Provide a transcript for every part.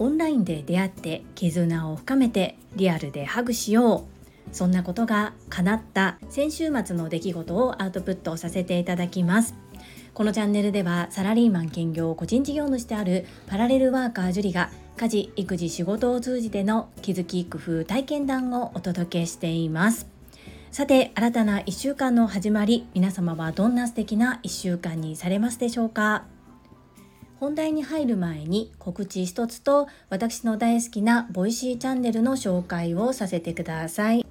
オンラインで出会って絆を深めてリアルでハグしようそんなことが叶った先週末の出来事をアウトプットさせていただきます。このチャンネルではサラリーマン兼業個人事業主であるパラレルワーカージュリが家事育児仕事を通じての気づき工夫体験談をお届けしています。さて新たな1週間の始まり皆様はどんな素敵な1週間にされますでしょうか？本題に入る前に告知一つと私の大好きな Voicy チャンネルの紹介をさせてください。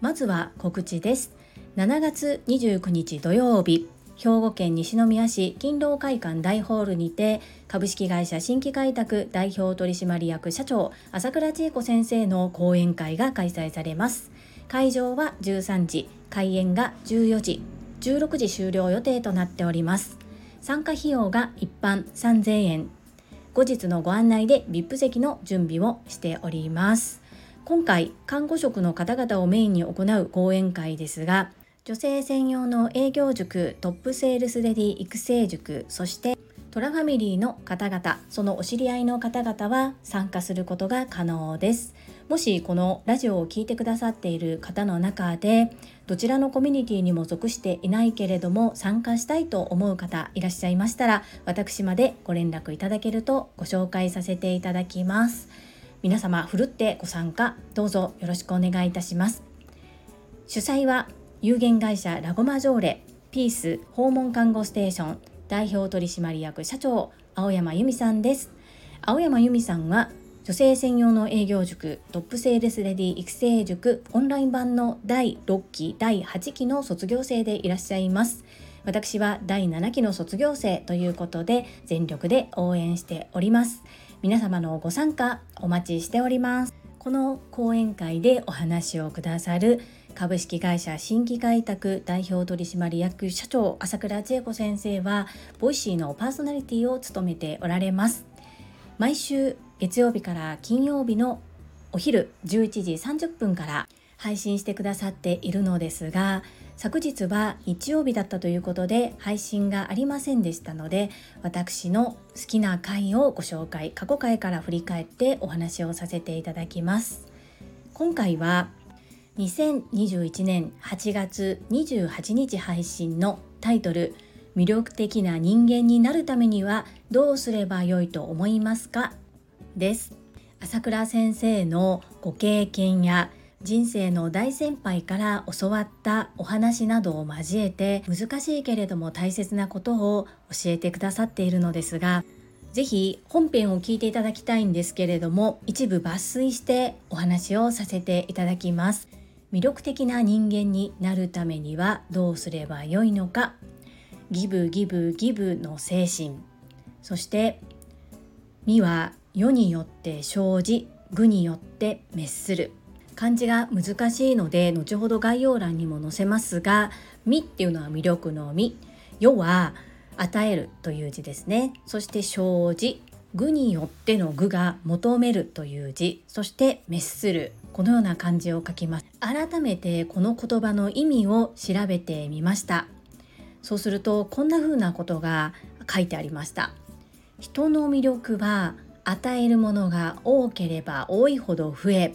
まずは告知です。7月29日土曜日兵庫県西宮市勤労会館大ホールにて株式会社新規開拓代表取締役社長朝倉千恵子先生の講演会が開催されます。会場は13時開演が14時16時終了予定となっております。参加費用が一般3000円。後日のご案内で VIP 席の準備をしております。今回看護職の方々をメインに行う講演会ですが女性専用の営業塾トップセールスレディ育成塾そしてトラファミリーの方々そのお知り合いの方々は参加することが可能です。もしこのラジオを聴いてくださっている方の中でどちらのコミュニティにも属していないけれども参加したいと思う方いらっしゃいましたら私までご連絡いただけるとご紹介させていただきます。皆様ふるってご参加どうぞよろしくお願いいたします。主催は有限会社ラゴマジョーレピース訪問看護ステーション代表取締役社長青山由美さんです。青山由美さんは女性専用の営業塾トップセールスレディ育成塾オンライン版の第6期第8期の卒業生でいらっしゃいます。私は第7期の卒業生ということで全力で応援しております。皆様のご参加お待ちしております。この講演会でお話をくださる株式会社新規開拓代表取締役社長朝倉千恵子先生は Voicy のパーソナリティを務めておられます。毎週月曜日から金曜日のお昼11時30分から配信してくださっているのですが昨日は日曜日だったということで配信がありませんでしたので私の好きな回をご紹介過去回から振り返ってお話をさせていただきます。今回は2021年8月28日配信のタイトル魅力的な人間になるためにはどうすればよいと思いますか？です。朝倉先生のご経験や人生の大先輩から教わったお話などを交えて難しいけれども大切なことを教えてくださっているのですが是非本編を聞いていただきたいんですけれども一部抜粋してお話をさせていただきます。魅力的な人間になるためにはどうすればよいのか。ギブギブギブの精神。そして「み」は世によって生じ具によって滅する。漢字が難しいので後ほど概要欄にも載せますが「み」っていうのは魅力の「み」「世」は与えるという字ですね。そして生じ具によっての具が求めるという字。そして滅する。このような漢字を書きます。改めてこの言葉の意味を調べてみました。そうするとこんな風なことが書いてありました。人の魅力は与えるものが多ければ多いほど増え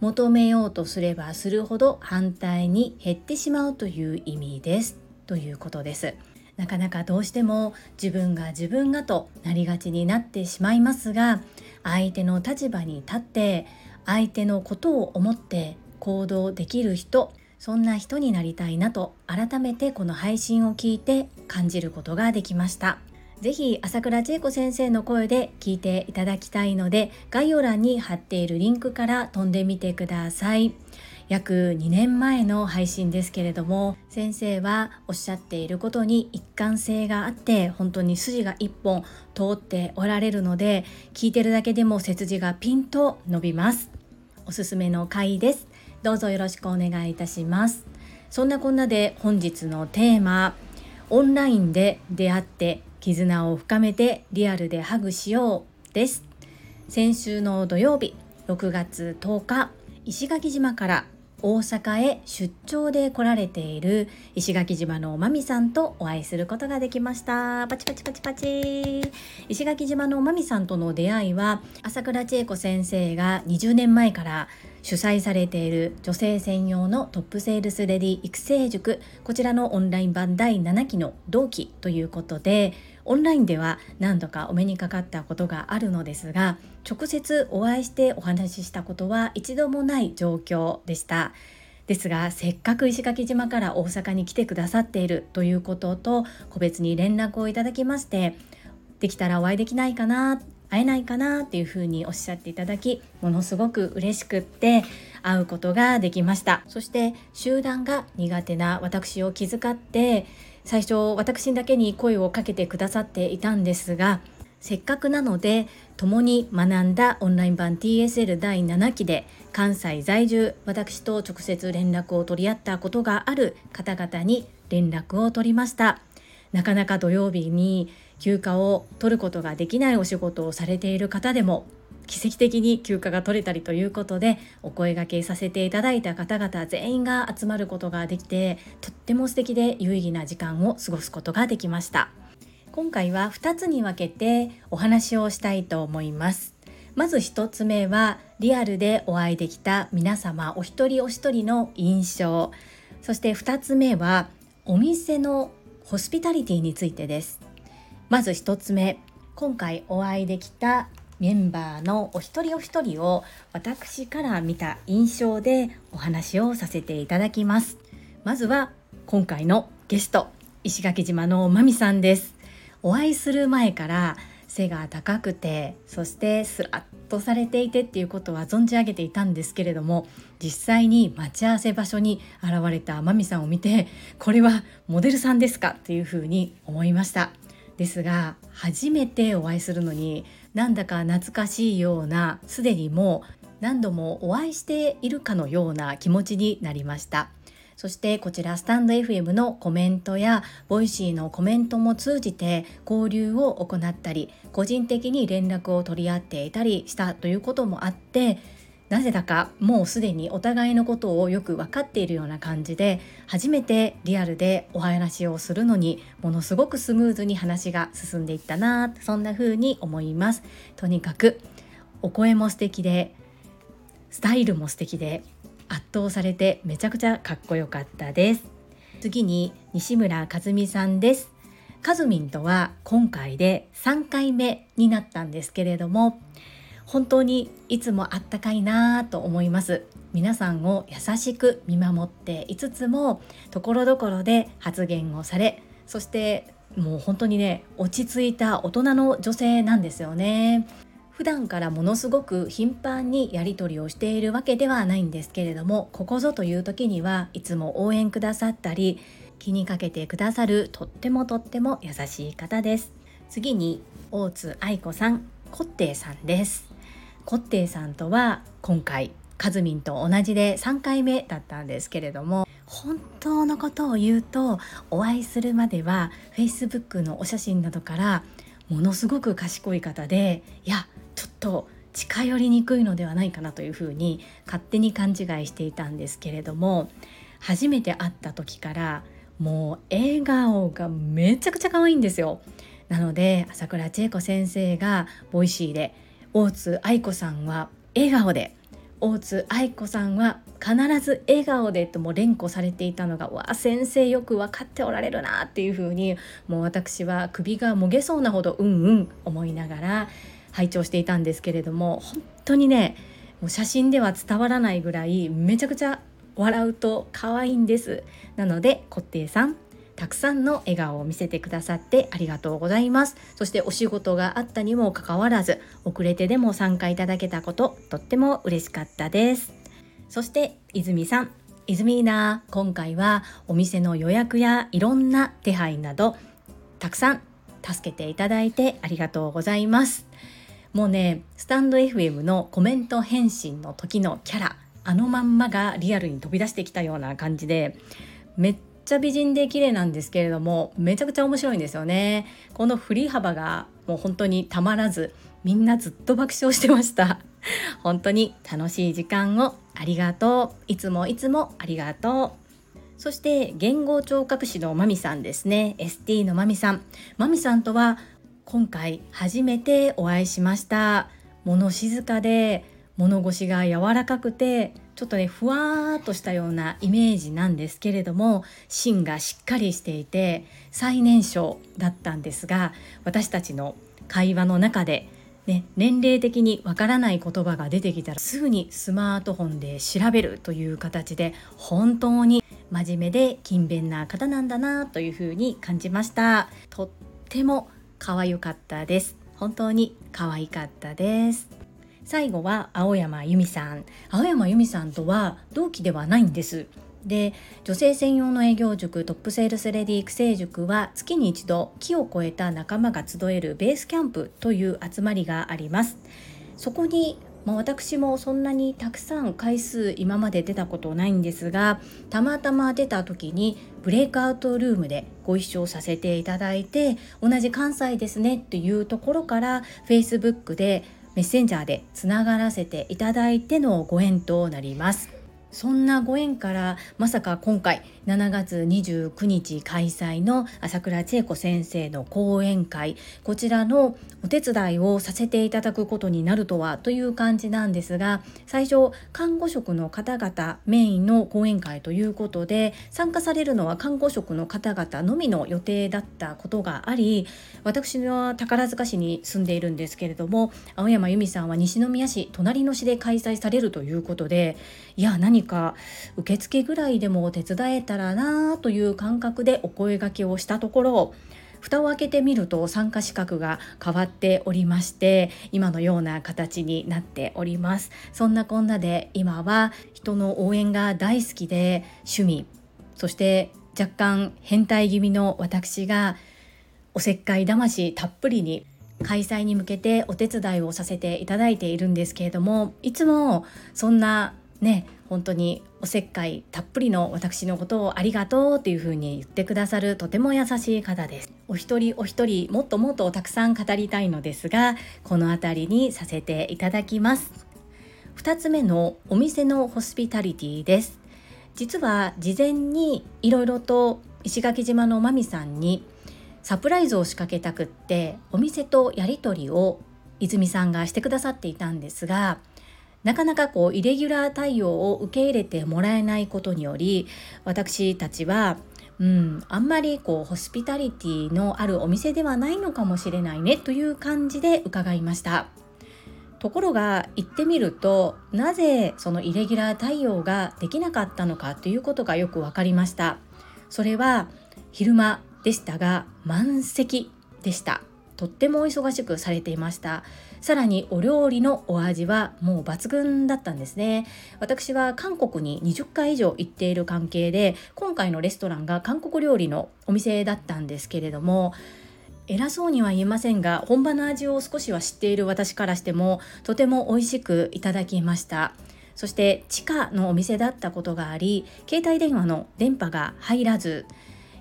求めようとすればするほど反対に減ってしまうという意味です。ということです。なかなかどうしても自分が自分がとなりがちになってしまいますが相手の立場に立って相手のことを思って行動できる人そんな人になりたいなと改めてこの配信を聞いて感じることができました。ぜひ朝倉千恵子先生の声で聞いていただきたいので概要欄に貼っているリンクから飛んでみてください。約2年前の配信ですけれども先生はおっしゃっていることに一貫性があって本当に筋が一本通っておられるので聞いてるだけでも背筋がピンと伸びます。おすすめの回です。どうぞよろしくお願いいたします。そんなこんなで本日のテーマオンラインで出会って絆を深めてリアルでハグしようです。先週の土曜日6月10日石垣島から大阪へ出張で来られている石垣島のまみさんとお会いすることができました。パチパチパチパチ。石垣島のまみさんとの出会いは朝倉千恵子先生が20年前から主催されている女性専用のトップセールスレディ育成塾。こちらのオンライン版第7期の同期ということでオンラインでは何度かお目にかかったことがあるのですが直接お会いしてお話ししたことは一度もない状況でした。ですがせっかく石垣島から大阪に来てくださっているということと個別に連絡をいただきましてできたらお会いできないかな会えないかなっていうふうにおっしゃっていただきものすごく嬉しくって会うことができました。そして集団が苦手な私を気遣って最初私だけに声をかけてくださっていたんですがせっかくなので共に学んだオンライン版 TSL 第7期で関西在住私と直接連絡を取り合ったことがある方々に連絡を取りました。なかなか土曜日に休暇を取ることができないお仕事をされている方でも奇跡的に休暇が取れたりということでお声がけさせていただいた方々全員が集まることができてとっても素敵で有意義な時間を過ごすことができました。今回は2つに分けてお話をしたいと思います。まず1つ目はリアルでお会いできた皆様お一人お一人の印象。そして2つ目はお店のホスピタリティについてです。まず1つ目。今回お会いできたメンバーのお一人お一人を私から見た印象でお話をさせていただきます。まずは今回のゲスト石垣島のまみさんです。お会いする前から背が高くてそしてスラッとされていてっていうことは存じ上げていたんですけれども実際に待ち合わせ場所に現れたまみさんを見てこれはモデルさんですか？っていうふうに思いました。ですが初めてお会いするのになんだか懐かしいようなすでにもう何度もお会いしているかのような気持ちになりました。そしてこちらスタンド FM のコメントや Voicy のコメントも通じて交流を行ったり個人的に連絡を取り合っていたりしたということもあってなぜだかもうすでにお互いのことをよく分かっているような感じで初めてリアルでお話をするのにものすごくスムーズに話が進んでいったなそんな風に思います。とにかくお声も素敵でスタイルも素敵で圧倒されてめちゃくちゃかっこよかったです。次に西村和美さんです。かずみんとは今回で3回目になったんですけれども本当にいつもあったかいなと思います。皆さんを優しく見守っていつつもところどころで発言をされそしてもう本当にね落ち着いた大人の女性なんですよね。普段からものすごく頻繁にやり取りをしているわけではないんですけれどもここぞという時にはいつも応援くださったり気にかけてくださるとってもとっても優しい方です。次に大津愛子さんコッテイさんです。コッテイさんとは今回カズミンと同じで3回目だったんですけれども本当のことを言うとお会いするまでは Facebook のお写真などからものすごく賢い方でいやちょっと近寄りにくいのではないかなというふうに勝手に勘違いしていたんですけれども初めて会った時からもう笑顔がめちゃくちゃ可愛いんですよ。なので朝倉千恵子先生が Voicy で大津愛子さんは笑顔で大津愛子さんは必ず笑顔でとも連呼されていたのがわあ先生よく分かっておられるなっていう風にもう私は首がもげそうなほどうんうん思いながら拝聴していたんですけれども本当にねもう写真では伝わらないぐらいめちゃくちゃ笑うと可愛いんです。なのでこっていさんたくさんの笑顔を見せてくださってありがとうございます。そしてお仕事があったにもかかわらず遅れてでも参加いただけたこととっても嬉しかったです。そして泉さん泉な今回はお店の予約やいろんな手配などたくさん助けていただいてありがとうございます。もうねスタンド FM のコメント返信の時のキャラあのまんまがリアルに飛び出してきたような感じでめっちゃ美人で綺麗なんですけれどもめちゃくちゃ面白いんですよね。この振り幅がもう本当にたまらずみんなずっと爆笑してました。本当に楽しい時間をありがとう。いつもいつもありがとう。そして言語聴覚士のまみさんですね。ST のまみさん。まみさんとは今回初めてお会いしました。物静かで物腰が柔らかくてちょっとねふわーっとしたようなイメージなんですけれども芯がしっかりしていて最年少だったんですが私たちの会話の中でね、年齢的にわからない言葉が出てきたらすぐにスマートフォンで調べるという形で本当に真面目で勤勉な方なんだなというふうに感じました。とっても可愛かったです。本当に可愛かったです。最後は青山由美さん。青山由美さんとは同期ではないんです。で女性専用の営業塾トップセールスレディ育成塾は月に一度木を越えた仲間が集えるベースキャンプという集まりがあります。そこにまあ、私もそんなにたくさん回数今まで出たことないんですがたまたま出た時にブレイクアウトルームでご一緒させていただいて同じ関西ですねっていうところから Facebook でメッセンジャーでつながらせていただいてのご縁となります。そんなご縁からまさか今回7月29日開催の朝倉千恵子先生の講演会。こちらのお手伝いをさせていただくことになるとはという感じなんですが最初看護職の方々メインの講演会ということで参加されるのは看護職の方々のみの予定だったことがあり私は宝塚市に住んでいるんですけれども青山由美さんは西宮市隣の市で開催されるということでいや何か受付ぐらいでも手伝えたららなという感覚でお声がけをしたところ蓋を開けてみると参加資格が変わっておりまして今のような形になっております。そんなこんなで今は人の応援が大好きで趣味そして若干変態気味の私がおせっかい魂たっぷりに開催に向けてお手伝いをさせていただいているんですけれどもいつもそんなね本当におせっかいたっぷりの私のことをありがとうっていうふうに言ってくださるとても優しい方です。お一人お一人もっともっとたくさん語りたいのですがこの辺りにさせていただきます。2つ目のお店のホスピタリティです。実は事前にいろいろと石垣島のまみさんにサプライズを仕掛けたくってお店とやり取りを泉さんがしてくださっていたんですがなかなかこうイレギュラー対応を受け入れてもらえないことにより私たちはうん、あんまりこうホスピタリティのあるお店ではないのかもしれないねという感じで伺いました。ところが行ってみるとなぜそのイレギュラー対応ができなかったのかということがよく分かりました。それは昼間でしたが満席でした。とってもお忙しくされていました。さらにお料理のお味はもう抜群だったんですね。私は韓国に20回以上行っている関係で今回のレストランが韓国料理のお店だったんですけれども偉そうには言えませんが本場の味を少しは知っている私からしてもとても美味しくいただきました。そして地下のお店だったことがあり携帯電話の電波が入らず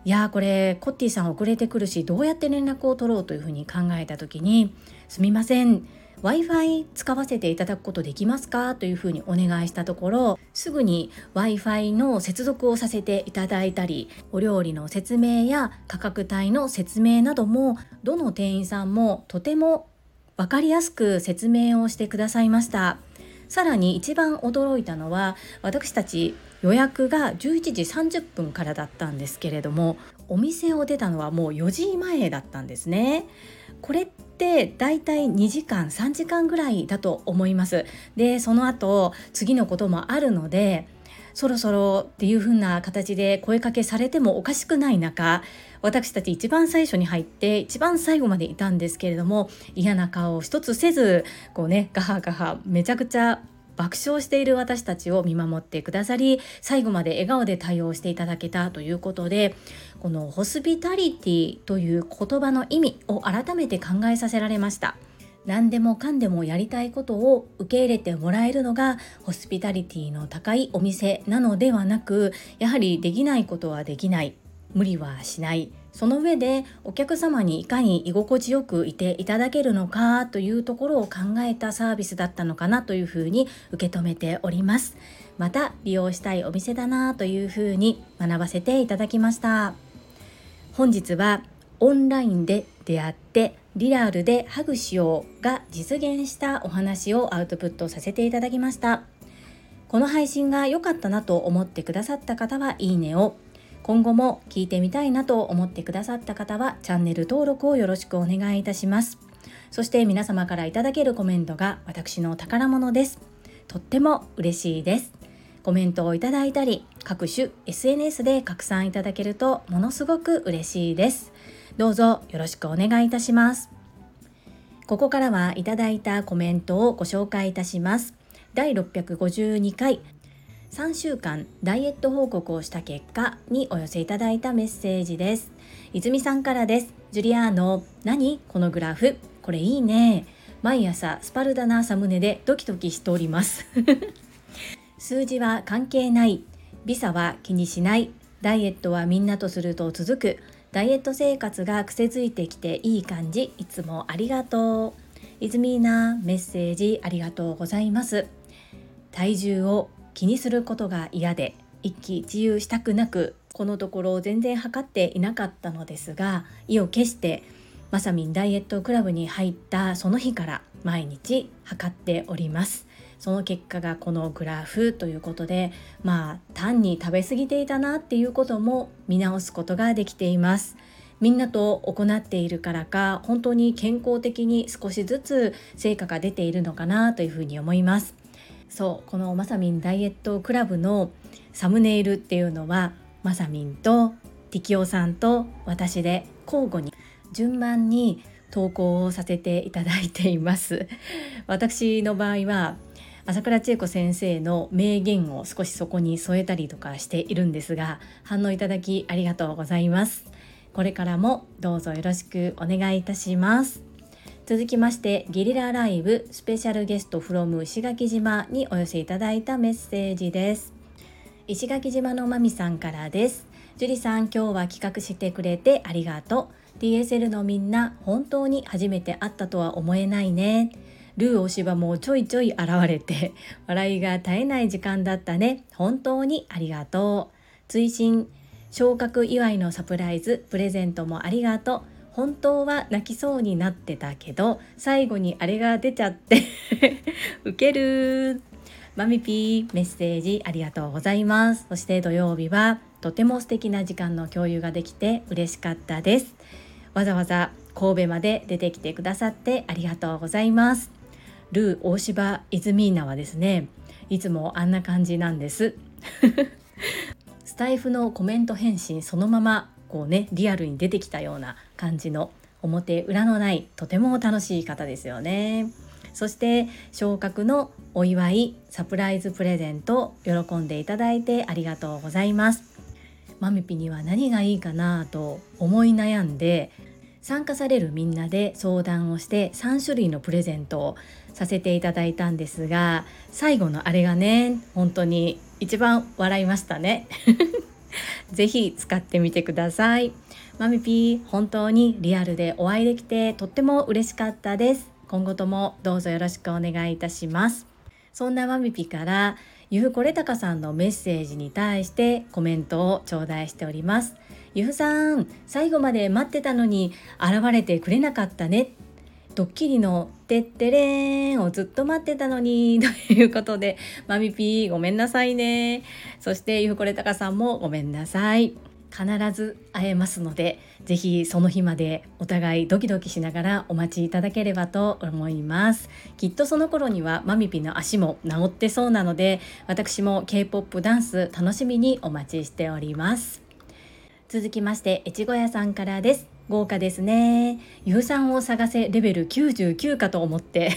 いやーこれコッティさん遅れてくるしどうやって連絡を取ろうというふうに考えた時にすみません。Wi-Fi 使わせていただくことできますか？というふうにお願いしたところすぐに Wi-Fi の接続をさせていただいたりお料理の説明や価格帯の説明などもどの店員さんもとても分かりやすく説明をしてくださいました。さらに一番驚いたのは私たち予約が11時30分からだったんですけれどもお店を出たのはもう4時前だったんですね。これってだいたい2時間3時間ぐらいだと思います。でその後次のこともあるのでそろそろっていう風な形で声かけされてもおかしくない中私たち一番最初に入って一番最後までいたんですけれども嫌な顔を一つせずこうねガハガハめちゃくちゃ爆笑している私たちを見守ってくださり最後まで笑顔で対応していただけたということでこのホスピタリティという言葉の意味を改めて考えさせられました。何でもかんでもやりたいことを受け入れてもらえるのがホスピタリティの高いお店なのではなくやはりできないことはできない無理はしない。その上でお客様にいかに居心地よくいていただけるのかというところを考えたサービスだったのかなというふうに受け止めております。また利用したいお店だなというふうに学ばせていただきました。本日はオンラインで出会ってリアルでハグしようが実現したお話をアウトプットさせていただきました。この配信が良かったなと思ってくださった方はいいねを。今後も聞いてみたいなと思ってくださった方はチャンネル登録をよろしくお願いいたします。そして皆様からいただけるコメントが私の宝物です。とっても嬉しいです。コメントをいただいたり各種 SNS で拡散いただけるとものすごく嬉しいです。どうぞよろしくお願いいたします。ここからはいただいたコメントをご紹介いたします。第652回3週間ダイエット報告をした結果にお寄せいただいたメッセージです。泉さんからです。ジュリアーノ何？このグラフ。これいいね。毎朝スパルタなサムネでドキドキしております。数字は関係ない。ビザは気にしない。ダイエットはみんなとすると続く。ダイエット生活が癖づいてきていい感じ。いつもありがとう。泉なメッセージありがとうございます。体重を気にすることが嫌で一喜一憂したくなくこのところ全然測っていなかったのですが意を決してまさみんダイエットクラブに入ったその日から毎日測っております。その結果がこのグラフということでまあ単に食べ過ぎていたなっていうことも見直すことができています。みんなと行っているからか本当に健康的に少しずつ成果が出ているのかなというふうに思います。そうこのまさみんダイエットクラブのサムネイルっていうのはまさみんとティキオさんと私で交互に順番に投稿をさせていただいています。私の場合は朝倉千恵子先生の名言を少しそこに添えたりとかしているんですが反応いただきありがとうございます。これからもどうぞよろしくお願いいたします。続きましてゲリラライブスペシャルゲスト from 石垣島にお寄せいただいたメッセージです。石垣島のまみさんからです。樹里さん今日は企画してくれてありがとう。DSL のみんな本当に初めて会ったとは思えないね。ルーおしばもちょいちょい現れて笑いが絶えない時間だったね。本当にありがとう。追伸昇格祝いのサプライズプレゼントもありがとう。本当は泣きそうになってたけど最後にあれが出ちゃって ウケる。マミピーメッセージありがとうございます。そして土曜日はとても素敵な時間の共有ができて嬉しかったです。わざわざ神戸まで出てきてくださってありがとうございます。ルー大柴イズミーナはですねいつもあんな感じなんです スタイフのコメント返信そのままこうねリアルに出てきたような感じの表裏のないとても楽しい方ですよね。そして昇格のお祝いサプライズプレゼント喜んでいただいてありがとうございます。マミピには何がいいかなと思い悩んで参加されるみんなで相談をして3種類のプレゼントをさせていただいたんですが最後のあれがね本当に一番笑いましたね。ぜひ使ってみてください。マミピー、本当にリアルでお会いできてとっても嬉しかったです。今後ともどうぞよろしくお願いいたします。そんなマミピからゆふこれたかさんのメッセージに対してコメントを頂戴しております。ゆふさん、最後まで待ってたのに現れてくれなかったね。ドッキリの「てってれん」をずっと待ってたのに ということでマミピーごめんなさいね。そしてゆふこれたかさんもごめんなさい。必ず会えますので是非その日までお互いドキドキしながらお待ちいただければと思います。きっとその頃にはマミピの足も治ってそうなので私も K-POP ダンス楽しみにお待ちしております。続きまして越後屋さんからです。豪華ですね。有酸を探せレベル99かと思って。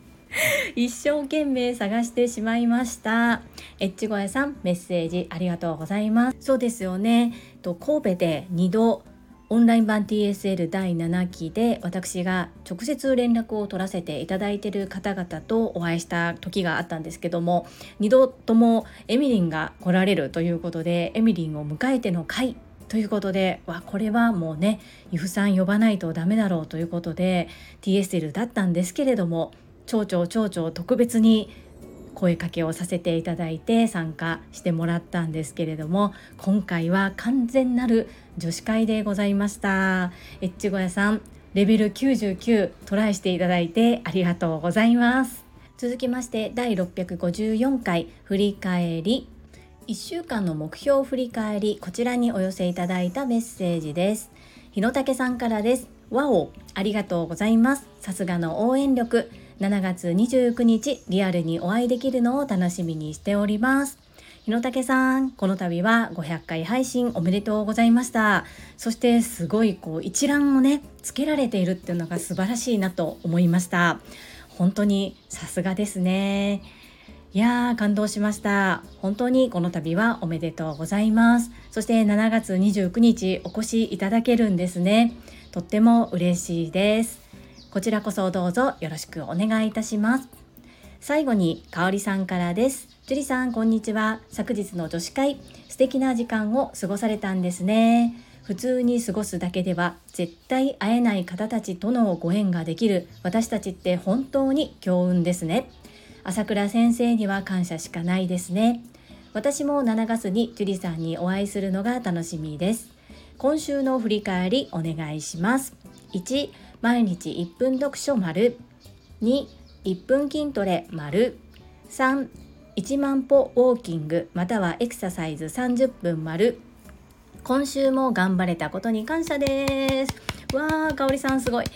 一生懸命探してしまいました。エッチゴヤさんメッセージありがとうございます。そうですよね。と神戸で2度オンライン版 TSL 第7期で私が直接連絡を取らせていただいている方々とお会いした時があったんですけども2度ともエミリンが来られるということでエミリンを迎えての会ということでわこれはもうね由布さん呼ばないとダメだろうということで TSL だったんですけれども町長町長特別に声かけをさせていただいて参加してもらったんですけれども今回は完全なる女子会でございました。エッチゴヤさんレベル99トライしていただいてありがとうございます。続きまして第654回振り返り。1週間の目標を振り返りこちらにお寄せいただいたメッセージです。日野武さんからです。わおありがとうございます。さすがの応援力。7月29日リアルにお会いできるのを楽しみにしております。日野武さんこの度は500回配信おめでとうございました。そしてすごいこう一覧をねつけられているっていうのが素晴らしいなと思いました。本当にさすがですね。いやー感動しました。本当にこの度はおめでとうございます。そして7月29日お越しいただけるんですね。とっても嬉しいです。こちらこそどうぞよろしくお願いいたします。最後にかおりさんからです。樹里さんこんにちは。昨日の女子会素敵な時間を過ごされたんですね。普通に過ごすだけでは絶対会えない方たちとのご縁ができる私たちって本当に強運ですね。朝倉先生には感謝しかないですね。私も7月に樹里さんにお会いするのが楽しみです。今週の振り返りお願いします。1毎日1分読書丸。2 1分筋トレ丸。3 1万歩ウォーキング。またはエクササイズ30分丸。今週も頑張れたことに感謝です。わーかおりさんすごい。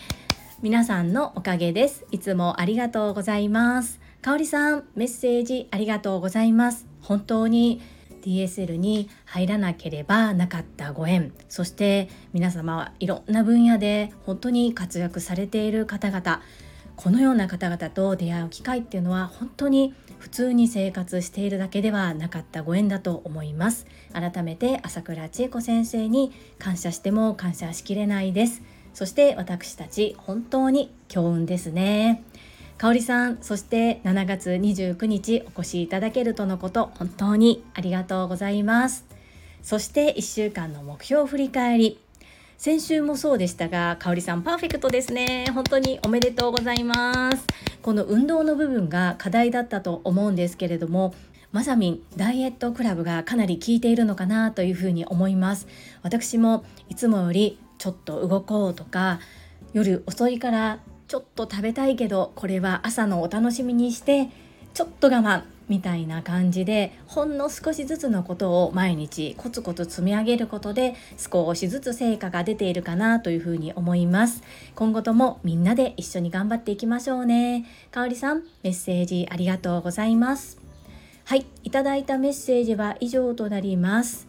皆さんのおかげです。いつもありがとうございます。かおりさんメッセージありがとうございます。本当に DSL に入らなければなかったご縁。そして皆様はいろんな分野で本当に活躍されている方々。このような方々と出会う機会っていうのは本当に普通に生活しているだけではなかったご縁だと思います。改めて朝倉千恵子先生に感謝しても感謝しきれないです。そして私たち本当に強運ですね。かおりさんそして7月29日お越しいただけるとのこと本当にありがとうございます。そして1週間の目標振り返り先週もそうでしたがかおりさんパーフェクトですね。本当におめでとうございます。この運動の部分が課題だったと思うんですけれどもまさみんダイエットクラブがかなり効いているのかなというふうに思います。私もいつもよりちょっと動こうとか夜遅いからちょっと食べたいけどこれは朝のお楽しみにしてちょっと我慢みたいな感じでほんの少しずつのことを毎日コツコツ積み上げることで少しずつ成果が出ているかなというふうに思います。今後ともみんなで一緒に頑張っていきましょうね。かおりさんメッセージありがとうございます。はいいただいたメッセージは以上となります。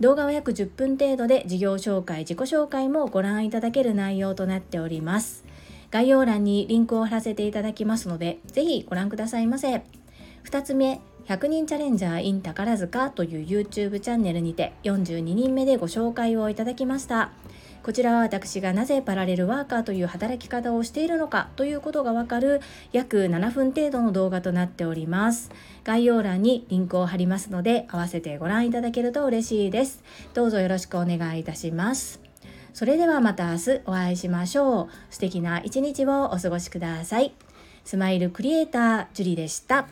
動画は約10分程度で事業紹介自己紹介もご覧いただける内容となっております。概要欄にリンクを貼らせていただきますのでぜひご覧くださいませ。2つ目100人チャレンジャー in 宝塚という YouTube チャンネルにて42人目でご紹介をいただきました。こちらは私がなぜパラレルワーカーという働き方をしているのかということがわかる約7分程度の動画となっております。概要欄にリンクを貼りますので合わせてご覧いただけると嬉しいです。どうぞよろしくお願いいたします。それではまた明日お会いしましょう。素敵な一日をお過ごしください。スマイルクリエイタージュリでした。